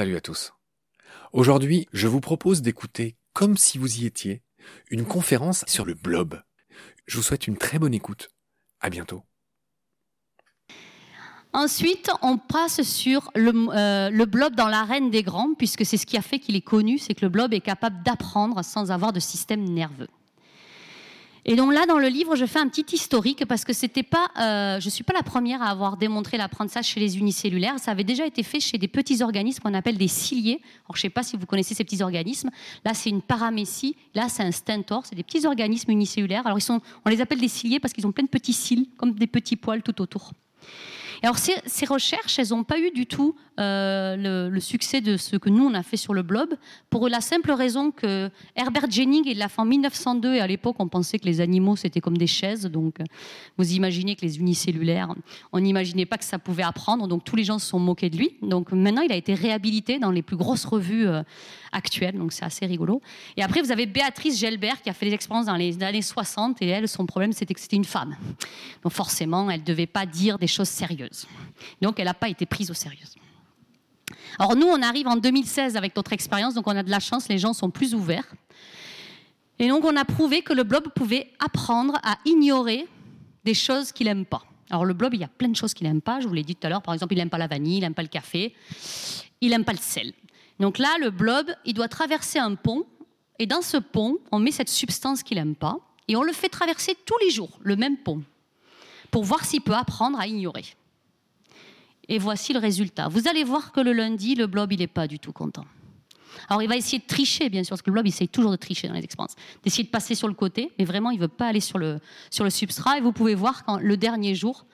Salut à tous. Aujourd'hui, je vous propose d'écouter, comme si vous y étiez, une conférence sur le blob. Je vous souhaite une très bonne écoute. À bientôt. Ensuite, on passe sur le, euh, le blob dans l'arène des grands, puisque c'est ce qui a fait qu'il est connu, c'est que le blob est capable d'apprendre sans avoir de système nerveux. Et donc là, dans le livre, je fais un petit historique parce que c'était pas, euh, je suis pas la première à avoir démontré l'apprentissage chez les unicellulaires. Ça avait déjà été fait chez des petits organismes qu'on appelle des ciliés. Alors je sais pas si vous connaissez ces petits organismes. Là, c'est une paramécie. Là, c'est un stentor. C'est des petits organismes unicellulaires. Alors ils sont, on les appelle des ciliés parce qu'ils ont plein de petits cils, comme des petits poils tout autour. Alors ces, recherches, elles n'ont pas eu du tout euh, le, succès de ce que nous on a fait sur le blob, pour la simple raison que Herbert Jennings il l'a fait en 1902 et à l'époque on pensait que les animaux c'était comme des chaises, donc vous imaginez que les unicellulaires, on n'imaginait pas que ça pouvait apprendre, donc tous les gens se sont moqués de lui. Donc maintenant il a été réhabilité dans les plus grosses revues euh, actuelles, donc c'est assez rigolo. Et après vous avez Béatrice Gelbert qui a fait des expériences dans les années 60 et elle son problème c'était que c'était une femme, donc forcément elle devait pas dire des choses sérieuses, donc elle n'a pas été prise au sérieux. Alors nous, on arrive en 2016 avec notre expérience, donc on a de la chance, les gens sont plus ouverts. Et donc on a prouvé que le blob pouvait apprendre à ignorer des choses qu'il n'aime pas. Alors le blob, il y a plein de choses qu'il n'aime pas, je vous l'ai dit tout à l'heure, par exemple, il n'aime pas la vanille, il n'aime pas le café, il n'aime pas le sel. Donc là, le blob, il doit traverser un pont, et dans ce pont, on met cette substance qu'il n'aime pas, et on le fait traverser tous les jours, le même pont, pour voir s'il peut apprendre à ignorer. Et voici le résultat. Vous allez voir que le lundi, le blob, il n'est pas du tout content. Alors, il va essayer de tricher, bien sûr, parce que le blob, il essaye toujours de tricher dans les expériences, d'essayer de passer sur le côté, mais vraiment, il ne veut pas aller sur le, sur le substrat. Et vous pouvez voir quand le dernier jour,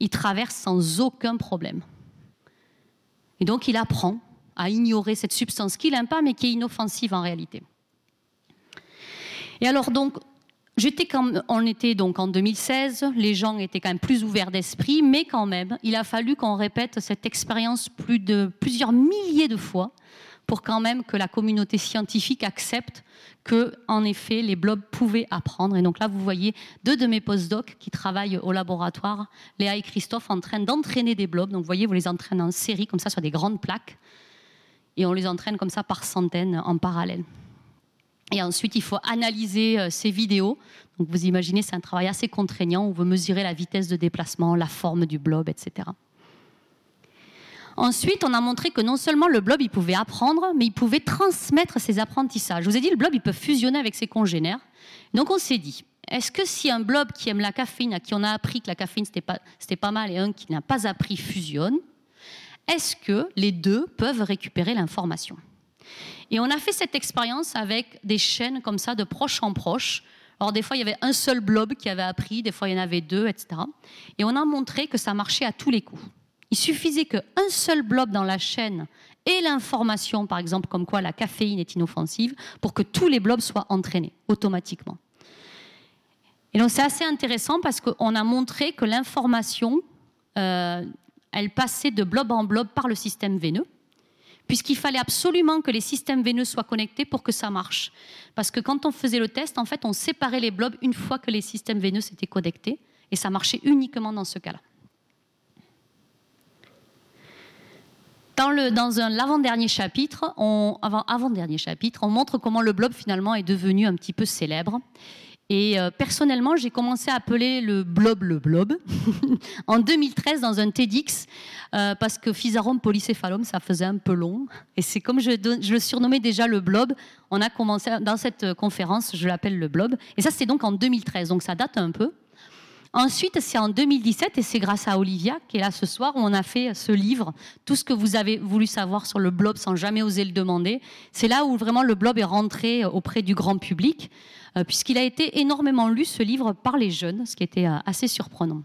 il traverse sans aucun problème. Et donc, il apprend à ignorer cette substance qu'il n'aime pas, mais qui est inoffensive en réalité. Et alors, donc, On était donc en 2016, les gens étaient quand même plus ouverts d'esprit, mais quand même, il a fallu qu'on répète cette expérience plus de plusieurs milliers de fois pour quand même que la communauté scientifique accepte que, en effet, les blobs pouvaient apprendre. Et donc là, vous voyez deux de mes postdocs qui travaillent au laboratoire, Léa et Christophe, en train d'entraîner des blobs. Donc vous voyez, vous les entraînez en série comme ça sur des grandes plaques, et on les entraîne comme ça par centaines en parallèle. Et ensuite, il faut analyser euh, ces vidéos. Donc, vous imaginez, c'est un travail assez contraignant où vous mesurez la vitesse de déplacement, la forme du blob, etc. Ensuite, on a montré que non seulement le blob, il pouvait apprendre, mais il pouvait transmettre ses apprentissages. Je vous ai dit, le blob, il peut fusionner avec ses congénères. Donc, on s'est dit, est-ce que si un blob qui aime la caféine, à qui on a appris que la caféine, c'était pas, pas mal, et un qui n'a pas appris fusionne, est-ce que les deux peuvent récupérer l'information? Et on a fait cette expérience avec des chaînes comme ça, de proche en proche. Alors des fois, il y avait un seul blob qui avait appris, des fois, il y en avait deux, etc. Et on a montré que ça marchait à tous les coups. Il suffisait qu'un seul blob dans la chaîne ait l'information, par exemple, comme quoi la caféine est inoffensive, pour que tous les blobs soient entraînés automatiquement. Et donc c'est assez intéressant parce qu'on a montré que l'information, euh, elle passait de blob en blob par le système veineux puisqu'il fallait absolument que les systèmes veineux soient connectés pour que ça marche. Parce que quand on faisait le test, en fait, on séparait les blobs une fois que les systèmes veineux s'étaient connectés, et ça marchait uniquement dans ce cas-là. Dans, le, l'avant-dernier chapitre, on, avant, avant-dernier chapitre, on montre comment le blob finalement est devenu un petit peu célèbre. Et euh, personnellement, j'ai commencé à appeler le blob le blob en 2013 dans un TEDx euh, parce que Physarum polycéphalum, ça faisait un peu long. Et c'est comme je, le surnommais déjà le blob, on a commencé dans cette conférence, je l'appelle le blob. Et ça, c'est donc en 2013, donc ça date un peu. Ensuite, c'est en 2017, et c'est grâce à Olivia, qui est là ce soir, où on a fait ce livre, tout ce que vous avez voulu savoir sur le blob sans jamais oser le demander. C'est là où vraiment le blob est rentré auprès du grand public, euh, puisqu'il a été énormément lu, ce livre, par les jeunes, ce qui était euh, assez surprenant.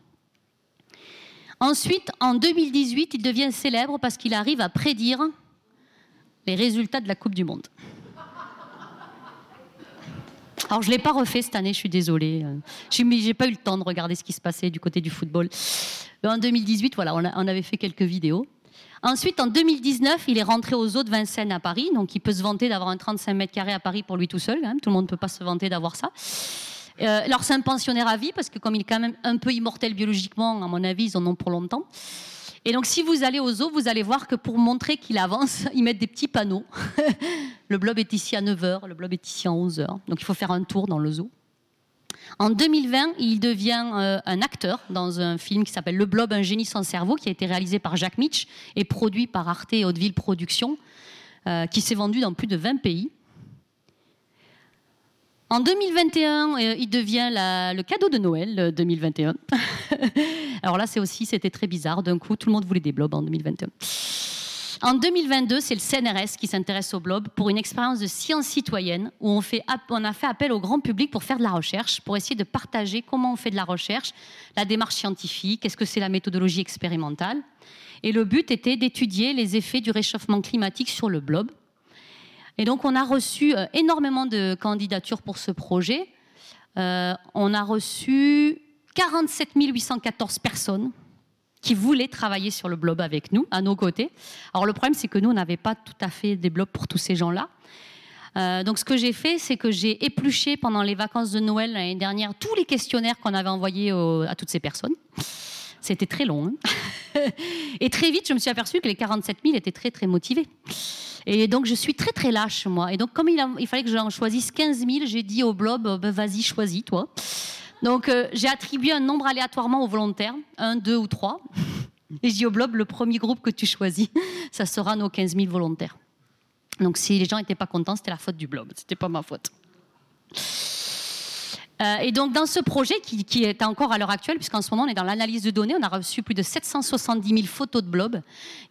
Ensuite, en 2018, il devient célèbre parce qu'il arrive à prédire les résultats de la Coupe du Monde. Alors, je ne l'ai pas refait cette année, je suis désolée. Euh, je n'ai pas eu le temps de regarder ce qui se passait du côté du football. En 2018, voilà, on, avait fait quelques vidéos. Ensuite, en 2019, il est rentré aux eaux de Vincennes à Paris, donc il peut se vanter d'avoir un 35 mètres carrés à Paris pour lui tout seul. Tout le monde ne peut pas se vanter d'avoir ça. Euh, alors, c'est un pensionnaire à vie, parce que comme il est quand même un peu immortel biologiquement, à mon avis, ils en ont pour longtemps. Et donc, si vous allez au zoo, vous allez voir que pour montrer qu'il avance, ils mettent des petits panneaux. le blob est ici à 9h, le blob est ici à 11h. Donc, il faut faire un tour dans le zoo. En 2020, il devient euh, un acteur dans un film qui s'appelle Le Blob, un génie sans cerveau, qui a été réalisé par Jacques Mitch et produit par Arte et Hauteville Productions, euh, qui s'est vendu dans plus de 20 pays. En 2021, euh, il devient le cadeau de Noël 2021. Alors là, c'est aussi, c'était très bizarre. D'un coup, tout le monde voulait des blobs en 2021. En 2022, c'est le CNRS qui s'intéresse aux blobs pour une expérience de science citoyenne où on, a fait appel au grand public pour faire de la recherche, pour essayer de partager comment on fait de la recherche, la démarche scientifique, qu'est-ce que c'est la méthodologie expérimentale. Et le but était d'étudier les effets du réchauffement climatique sur le blob. Et donc, on a reçu euh, énormément de candidatures pour ce projet. Euh, on a reçu 47 814 personnes qui voulaient travailler sur le blob avec nous, à nos côtés. Alors le problème, c'est que nous, on n'avait pas tout à fait des blobs pour tous ces gens-là. Euh, donc ce que j'ai fait, c'est que j'ai épluché pendant les vacances de Noël l'année dernière tous les questionnaires qu'on avait envoyés à toutes ces personnes. C'était très long. Hein. et très vite, je me suis aperçue que les 47 000 étaient très très motivés. Et donc je suis très très lâche moi. Et donc comme il, fallait que j'en choisisse 15 000, j'ai dit au blob, euh, ben, vas-y choisis toi. Donc euh, j'ai attribué un nombre aléatoirement aux volontaires, un, deux ou trois. Et j'ai dit au blob, le premier groupe que tu choisis, ça sera nos 15 000 volontaires. Donc si les gens n'étaient pas contents, c'était la faute du blob, c'était pas ma faute. Euh, et donc dans ce projet qui, est encore à l'heure actuelle, puisqu'en ce moment on est dans l'analyse de données, on a reçu plus de 770 000 photos de blobs.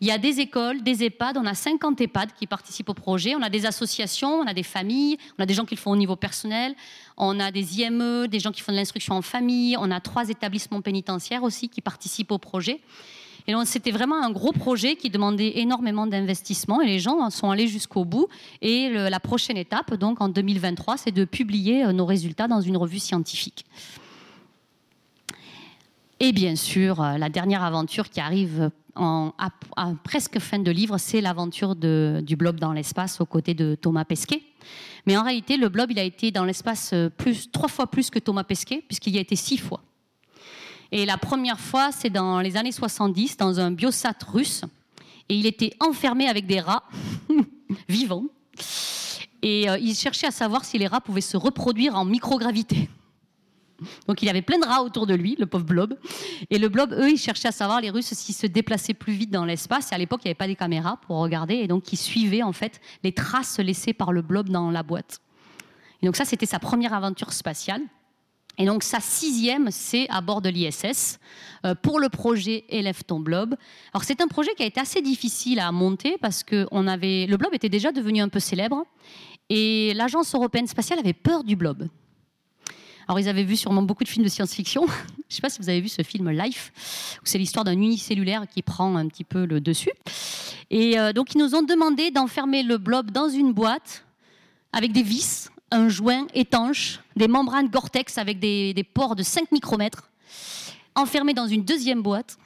Il y a des écoles, des EHPAD, on a 50 EHPAD qui participent au projet, on a des associations, on a des familles, on a des gens qui le font au niveau personnel, on a des IME, des gens qui font de l'instruction en famille, on a trois établissements pénitentiaires aussi qui participent au projet. Et donc, c'était vraiment un gros projet qui demandait énormément d'investissement et les gens sont allés jusqu'au bout. Et la prochaine étape, donc en 2023, c'est de publier euh, nos résultats dans une revue scientifique. Et bien sûr, euh, la dernière aventure qui arrive en, à, presque fin de livre, c'est l'aventure du blob dans l'espace aux côtés de Thomas Pesquet. Mais en réalité, le blob, il a été dans l'espace euh, plus, trois fois plus que Thomas Pesquet, puisqu'il y a été six fois. Et la première fois, c'est dans les années 70, dans un biosat russe. Et il était enfermé avec des rats vivants. Et euh, il cherchait à savoir si les rats pouvaient se reproduire en microgravité. Donc il avait plein de rats autour de lui, le pauvre blob. Et le blob, eux, ils cherchaient à savoir, les Russes, s'ils se déplaçaient plus vite dans l'espace. Et à l'époque, il n'y avait pas des caméras pour regarder. Et donc, ils suivaient en fait les traces laissées par le blob dans la boîte. Et donc ça, c'était sa première aventure spatiale. Et donc sa sixième, c'est à bord de l'ISS euh, pour le projet Élève ton blob. Alors c'est un projet qui a été assez difficile à monter parce que on avait, le blob était déjà devenu un peu célèbre et l'agence européenne spatiale avait peur du blob. Alors ils avaient vu sûrement beaucoup de films de science-fiction. Je ne sais pas si vous avez vu ce film Life, où c'est l'histoire d'un unicellulaire qui prend un petit peu le dessus. Et euh, donc ils nous ont demandé d'enfermer le blob dans une boîte avec des vis un joint étanche, des membranes Gore-Tex avec des, pores de 5 micromètres, enfermé dans une deuxième boîte,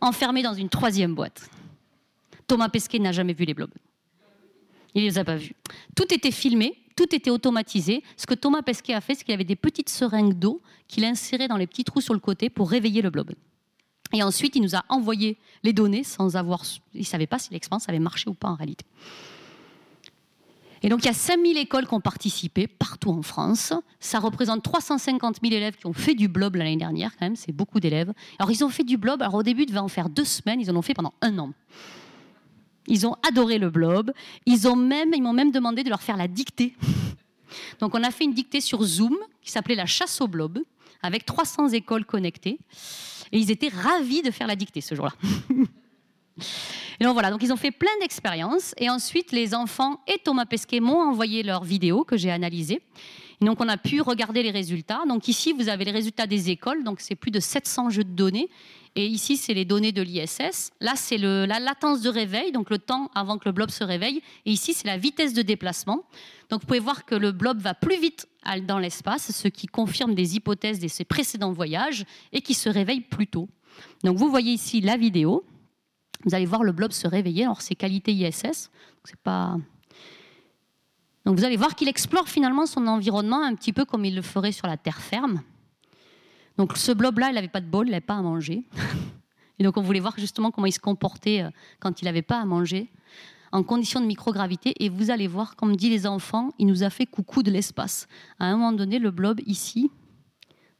enfermé dans une troisième boîte. Thomas Pesquet n'a jamais vu les blobs. Il ne les a pas vus. Tout était filmé, tout était automatisé. Ce que Thomas Pesquet a fait, c'est qu'il avait des petites seringues d'eau qu'il insérait dans les petits trous sur le côté pour réveiller le blob. Et ensuite, il nous a envoyé les données sans avoir. Il ne savait pas si l'expérience avait marché ou pas en réalité. Et donc il y a 5000 écoles qui ont participé partout en France. Ça représente 350 000 élèves qui ont fait du blob l'année dernière, quand même, c'est beaucoup d'élèves. Alors ils ont fait du blob, alors au début ils devaient en faire deux semaines, ils en ont fait pendant un an. Ils ont adoré le blob. Ils ont même, ils m'ont même demandé de leur faire la dictée. Donc on a fait une dictée sur Zoom qui s'appelait la chasse au blob, avec 300 écoles connectées. Et ils étaient ravis de faire la dictée ce jour-là. Donc voilà, donc ils ont fait plein d'expériences. Et ensuite, les enfants et Thomas Pesquet m'ont envoyé leurs vidéos que j'ai analysées. Donc on a pu regarder les résultats. Donc ici, vous avez les résultats des écoles. Donc c'est plus de 700 jeux de données. Et ici, c'est les données de l'ISS. Là, c'est la latence de réveil, donc le temps avant que le blob se réveille. Et ici, c'est la vitesse de déplacement. Donc vous pouvez voir que le blob va plus vite dans l'espace, ce qui confirme des hypothèses de ses précédents voyages et qui se réveille plus tôt. Donc vous voyez ici la vidéo. Vous allez voir le blob se réveiller. Alors, c'est qualité ISS. C'est pas. Donc, vous allez voir qu'il explore finalement son environnement un petit peu comme il le ferait sur la terre ferme. Donc, ce blob-là, il n'avait pas de bol, il n'avait pas à manger. Et donc on voulait voir justement comment il se comportait euh, quand il n'avait pas à manger, en conditions de microgravité. Et vous allez voir, comme dit les enfants, il nous a fait coucou de l'espace. À un moment donné, le blob ici,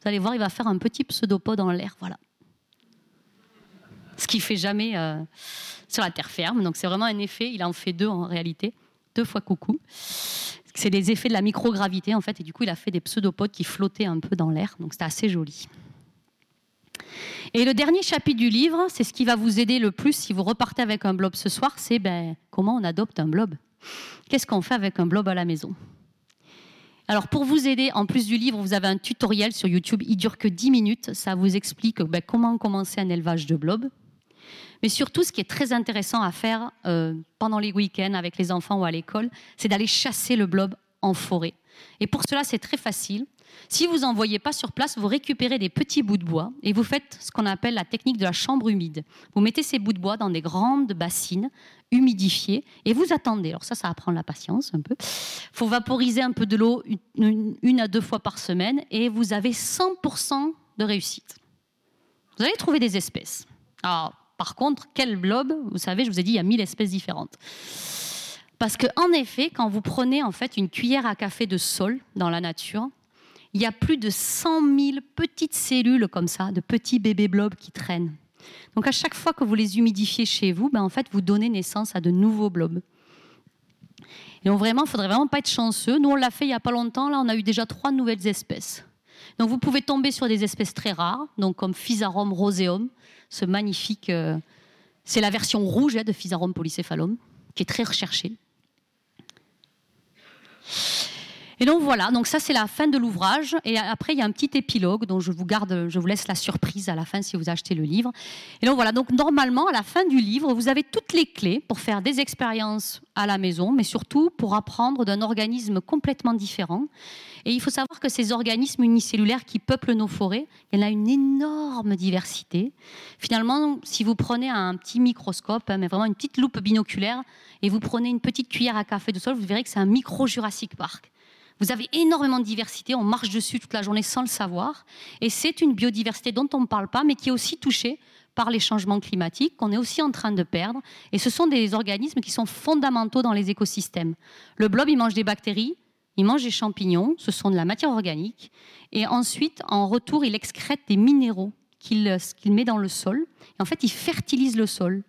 vous allez voir, il va faire un petit pseudopode en l'air. Voilà. Ce qu'il fait jamais euh, sur la terre ferme. Donc c'est vraiment un effet. Il en fait deux en réalité. Deux fois coucou. C'est des effets de la microgravité en fait. Et du coup, il a fait des pseudopodes qui flottaient un peu dans l'air. Donc c'était assez joli. Et le dernier chapitre du livre, c'est ce qui va vous aider le plus si vous repartez avec un blob ce soir, c'est ben, comment on adopte un blob. Qu'est-ce qu'on fait avec un blob à la maison? Alors pour vous aider, en plus du livre, vous avez un tutoriel sur YouTube, il dure que 10 minutes, ça vous explique ben, comment commencer un élevage de blob. Mais surtout, ce qui est très intéressant à faire euh, pendant les week-ends avec les enfants ou à l'école, c'est d'aller chasser le blob en forêt. Et pour cela, c'est très facile. Si vous n'en voyez pas sur place, vous récupérez des petits bouts de bois et vous faites ce qu'on appelle la technique de la chambre humide. Vous mettez ces bouts de bois dans des grandes bassines humidifiées et vous attendez. Alors ça, ça apprend la patience un peu. Il faut vaporiser un peu de l'eau une, à deux fois par semaine et vous avez 100% de réussite. Vous allez trouver des espèces. Alors, par contre, quel blob Vous savez, je vous ai dit, il y a 1000 espèces différentes. Parce qu'en effet, quand vous prenez en fait une cuillère à café de sol dans la nature, il y a plus de 100 000 petites cellules comme ça, de petits bébés blobs qui traînent. Donc à chaque fois que vous les humidifiez chez vous, ben en fait, vous donnez naissance à de nouveaux blobs. Donc vraiment, il faudrait vraiment pas être chanceux. Nous, on l'a fait il y a pas longtemps. Là, on a eu déjà trois nouvelles espèces. Donc vous pouvez tomber sur des espèces très rares, donc comme Physarum roseum, ce magnifique. Euh, c'est la version rouge hein, de Physarum polycephalum, qui est très recherchée. Et donc voilà, donc ça c'est la fin de l'ouvrage. Et après il y a un petit épilogue dont je vous garde, je vous laisse la surprise à la fin si vous achetez le livre. Et donc voilà, donc normalement à la fin du livre, vous avez toutes les clés pour faire des expériences à la maison, mais surtout pour apprendre d'un organisme complètement différent. Et il faut savoir que ces organismes unicellulaires qui peuplent nos forêts, il y en a une énorme diversité. Finalement, si vous prenez un petit microscope, hein, mais vraiment une petite loupe binoculaire, et vous prenez une petite cuillère à café de sol, vous verrez que c'est un micro Jurassic Park. Vous avez énormément de diversité, on marche dessus toute la journée sans le savoir. Et c'est une biodiversité dont on ne parle pas, mais qui est aussi touchée par les changements climatiques, qu'on est aussi en train de perdre. Et ce sont des organismes qui sont fondamentaux dans les écosystèmes. Le blob, il mange des bactéries, il mange des champignons, ce sont de la matière organique. Et ensuite, en retour, il excrète des minéraux qu'il met dans le sol. Et en fait, il fertilise le sol.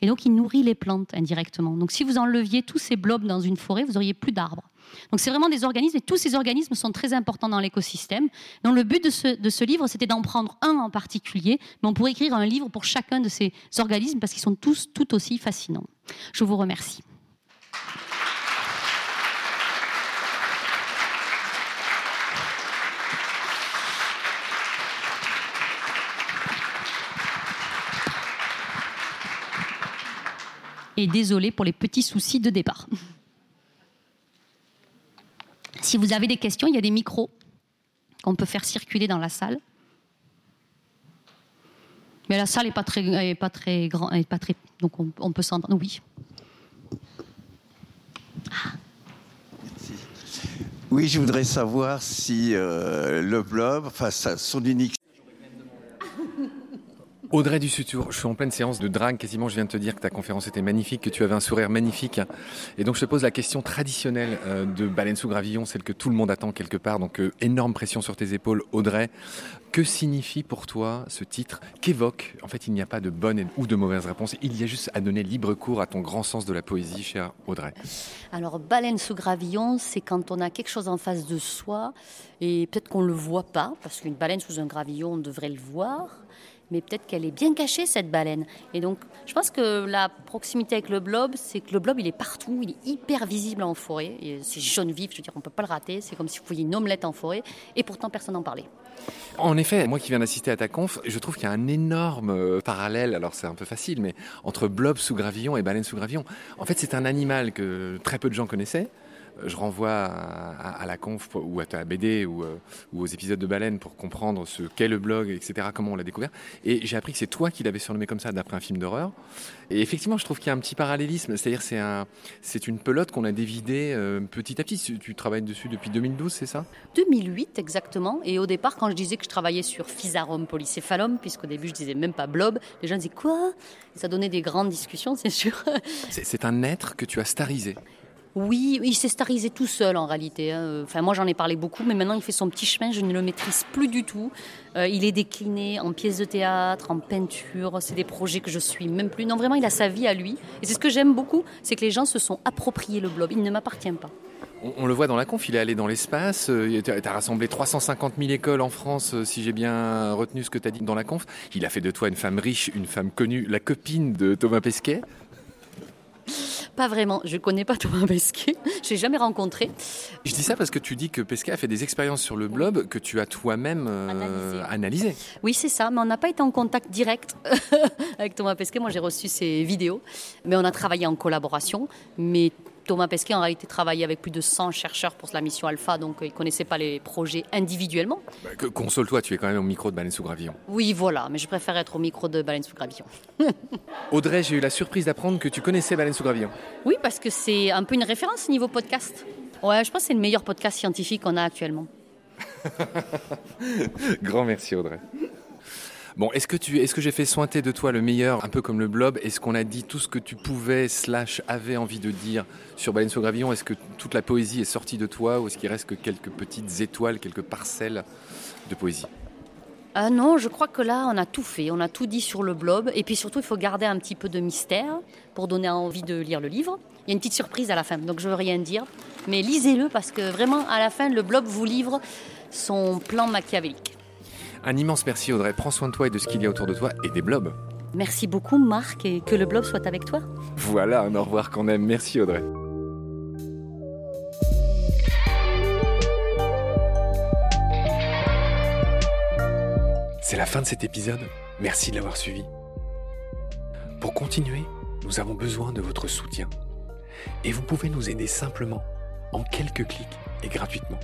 Et donc, il nourrit les plantes indirectement. Donc, si vous enleviez tous ces blobs dans une forêt, vous auriez plus d'arbres. Donc, c'est vraiment des organismes, et tous ces organismes sont très importants dans l'écosystème. Donc, le but de ce, livre, c'était d'en prendre un en particulier, mais on pourrait écrire un livre pour chacun de ces organismes parce qu'ils sont tous tout aussi fascinants. Je vous remercie. et désolé pour les petits soucis de départ. Si vous avez des questions, il y a des micros qu'on peut faire circuler dans la salle. Mais la salle n'est pas très, grande, donc on, peut s'entendre. Oui. Oui, je voudrais savoir si euh, le blob, face à son unique Audrey Dussutour, je suis en pleine séance de drague quasiment. Je viens de te dire que ta conférence était magnifique, que tu avais un sourire magnifique. Et donc je te pose la question traditionnelle euh, de Baleine sous gravillon, celle que tout le monde attend quelque part. Donc euh, énorme pression sur tes épaules, Audrey. Que signifie pour toi ce titre Qu'évoque En fait, il n'y a pas de bonne ou de mauvaise réponse. Il y a juste à donner libre cours à ton grand sens de la poésie, chère Audrey. Alors, baleine sous gravillon, c'est quand on a quelque chose en face de soi et peut-être qu'on ne le voit pas, parce qu'une baleine sous un gravillon, on devrait le voir mais peut-être qu'elle est bien cachée, cette baleine. Et donc, je pense que la proximité avec le blob, c'est que le blob, il est partout, il est hyper visible en forêt. C'est jaune vif, je veux dire, on ne peut pas le rater. C'est comme si vous voyiez une omelette en forêt, et pourtant personne n'en parlait. En effet, moi qui viens d'assister à ta conf, je trouve qu'il y a un énorme euh, parallèle, alors c'est un peu facile, mais entre blob sous gravillon et baleine sous gravillon. En fait, c'est un animal que très peu de gens connaissaient, je renvoie à, la conf ou à ta BD ou, euh, ou, aux épisodes de Baleine pour comprendre ce qu'est le blog, etc., comment on l'a découvert. Et j'ai appris que c'est toi qui l'avais surnommé comme ça d'après un film d'horreur. Et effectivement, je trouve qu'il y a un petit parallélisme, c'est-à-dire c'est un, c'est une pelote qu'on a dévidée euh, petit à petit. Tu travailles dessus depuis 2012, c'est ça? 2008 exactement. Et au départ, quand je disais que je travaillais sur Physarum polycéphalum, puisqu'au début je disais même pas blob, les gens disaient quoi? Ça donnait des grandes discussions, c'est sûr. C'est un être que tu as starisé. Oui, il s'est starisé tout seul en réalité. Hein. Enfin, moi j'en ai parlé beaucoup, mais maintenant il fait son petit chemin, je ne le maîtrise plus du tout. Euh, il est décliné en pièces de théâtre, en peinture, c'est des projets que je suis même plus. Non, vraiment, il a sa vie à lui. Et c'est ce que j'aime beaucoup, c'est que les gens se sont appropriés le blob, il ne m'appartient pas. On, le voit dans la conf, il est allé dans l'espace, euh, tu as rassemblé 350 000 écoles en France, euh, si j'ai bien retenu ce que tu as dit dans la conf. Il a fait de toi une femme riche, une femme connue, la copine de Thomas Pesquet. Pas vraiment. Je ne connais pas Thomas Pesquet. Je l'ai jamais rencontré. Je dis ça parce que tu dis que Pesquet a fait des expériences sur le blob que tu as toi-même euh, analysé. Oui, c'est ça. Mais on n'a pas été en contact direct avec Thomas Pesquet. Moi, j'ai reçu ses vidéos. Mais on a travaillé en collaboration. Mais Thomas Pesquet, en réalité, travaillait avec plus de 100 chercheurs pour la mission Alpha, donc euh, il ne connaissait pas les projets individuellement. Bah, console-toi, tu es quand même au micro de Baleine sous Gravillon. Oui, voilà, mais je préfère être au micro de Baleine sous Gravillon. Audrey, j'ai eu la surprise d'apprendre que tu connaissais Baleine sous Gravillon. Oui, parce que c'est un peu une référence niveau podcast. Ouais, je pense que c'est le meilleur podcast scientifique qu'on a actuellement. Grand merci Audrey. Bon, est-ce que tu, est-ce que j'ai fait sointer de toi le meilleur, un peu comme le blob? Est-ce qu'on a dit tout ce que tu pouvais slash avait envie de dire sur Baleine sous Gravillon? Est-ce que toute la poésie est sortie de toi ou est-ce qu'il reste que quelques petites étoiles, quelques parcelles de poésie? Ah non, je crois que là, on a tout fait, on a tout dit sur le blob. Et puis surtout, il faut garder un petit peu de mystère pour donner envie de lire le livre. Il y a une petite surprise à la fin, donc je veux rien dire. Mais lisez-le parce que vraiment, à la fin, le blob vous livre son plan machiavélique. Un immense merci Audrey, prends soin de toi et de ce qu'il y a autour de toi et des blobs. Merci beaucoup Marc et que le blob soit avec toi. Voilà un au revoir qu'on aime, merci Audrey. C'est la fin de cet épisode, merci de l'avoir suivi. Pour continuer, nous avons besoin de votre soutien. Et vous pouvez nous aider simplement, en quelques clics et gratuitement.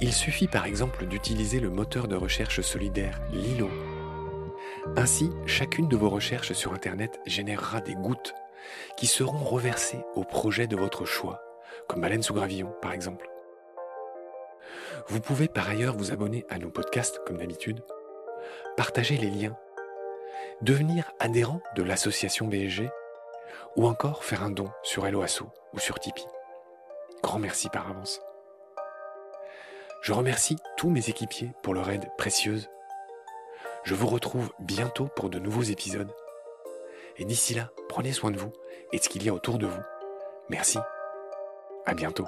Il suffit par exemple d'utiliser le moteur de recherche solidaire Lilo. Ainsi, chacune de vos recherches sur Internet générera des gouttes qui seront reversées au projet de votre choix, comme Baleine sous gravillon par exemple. Vous pouvez par ailleurs vous abonner à nos podcasts comme d'habitude, partager les liens, devenir adhérent de l'association BSG ou encore faire un don sur Helloasso ou sur Tipeee. Grand merci par avance. Je remercie tous mes équipiers pour leur aide précieuse. Je vous retrouve bientôt pour de nouveaux épisodes. Et d'ici là, prenez soin de vous et de ce qu'il y a autour de vous. Merci. À bientôt.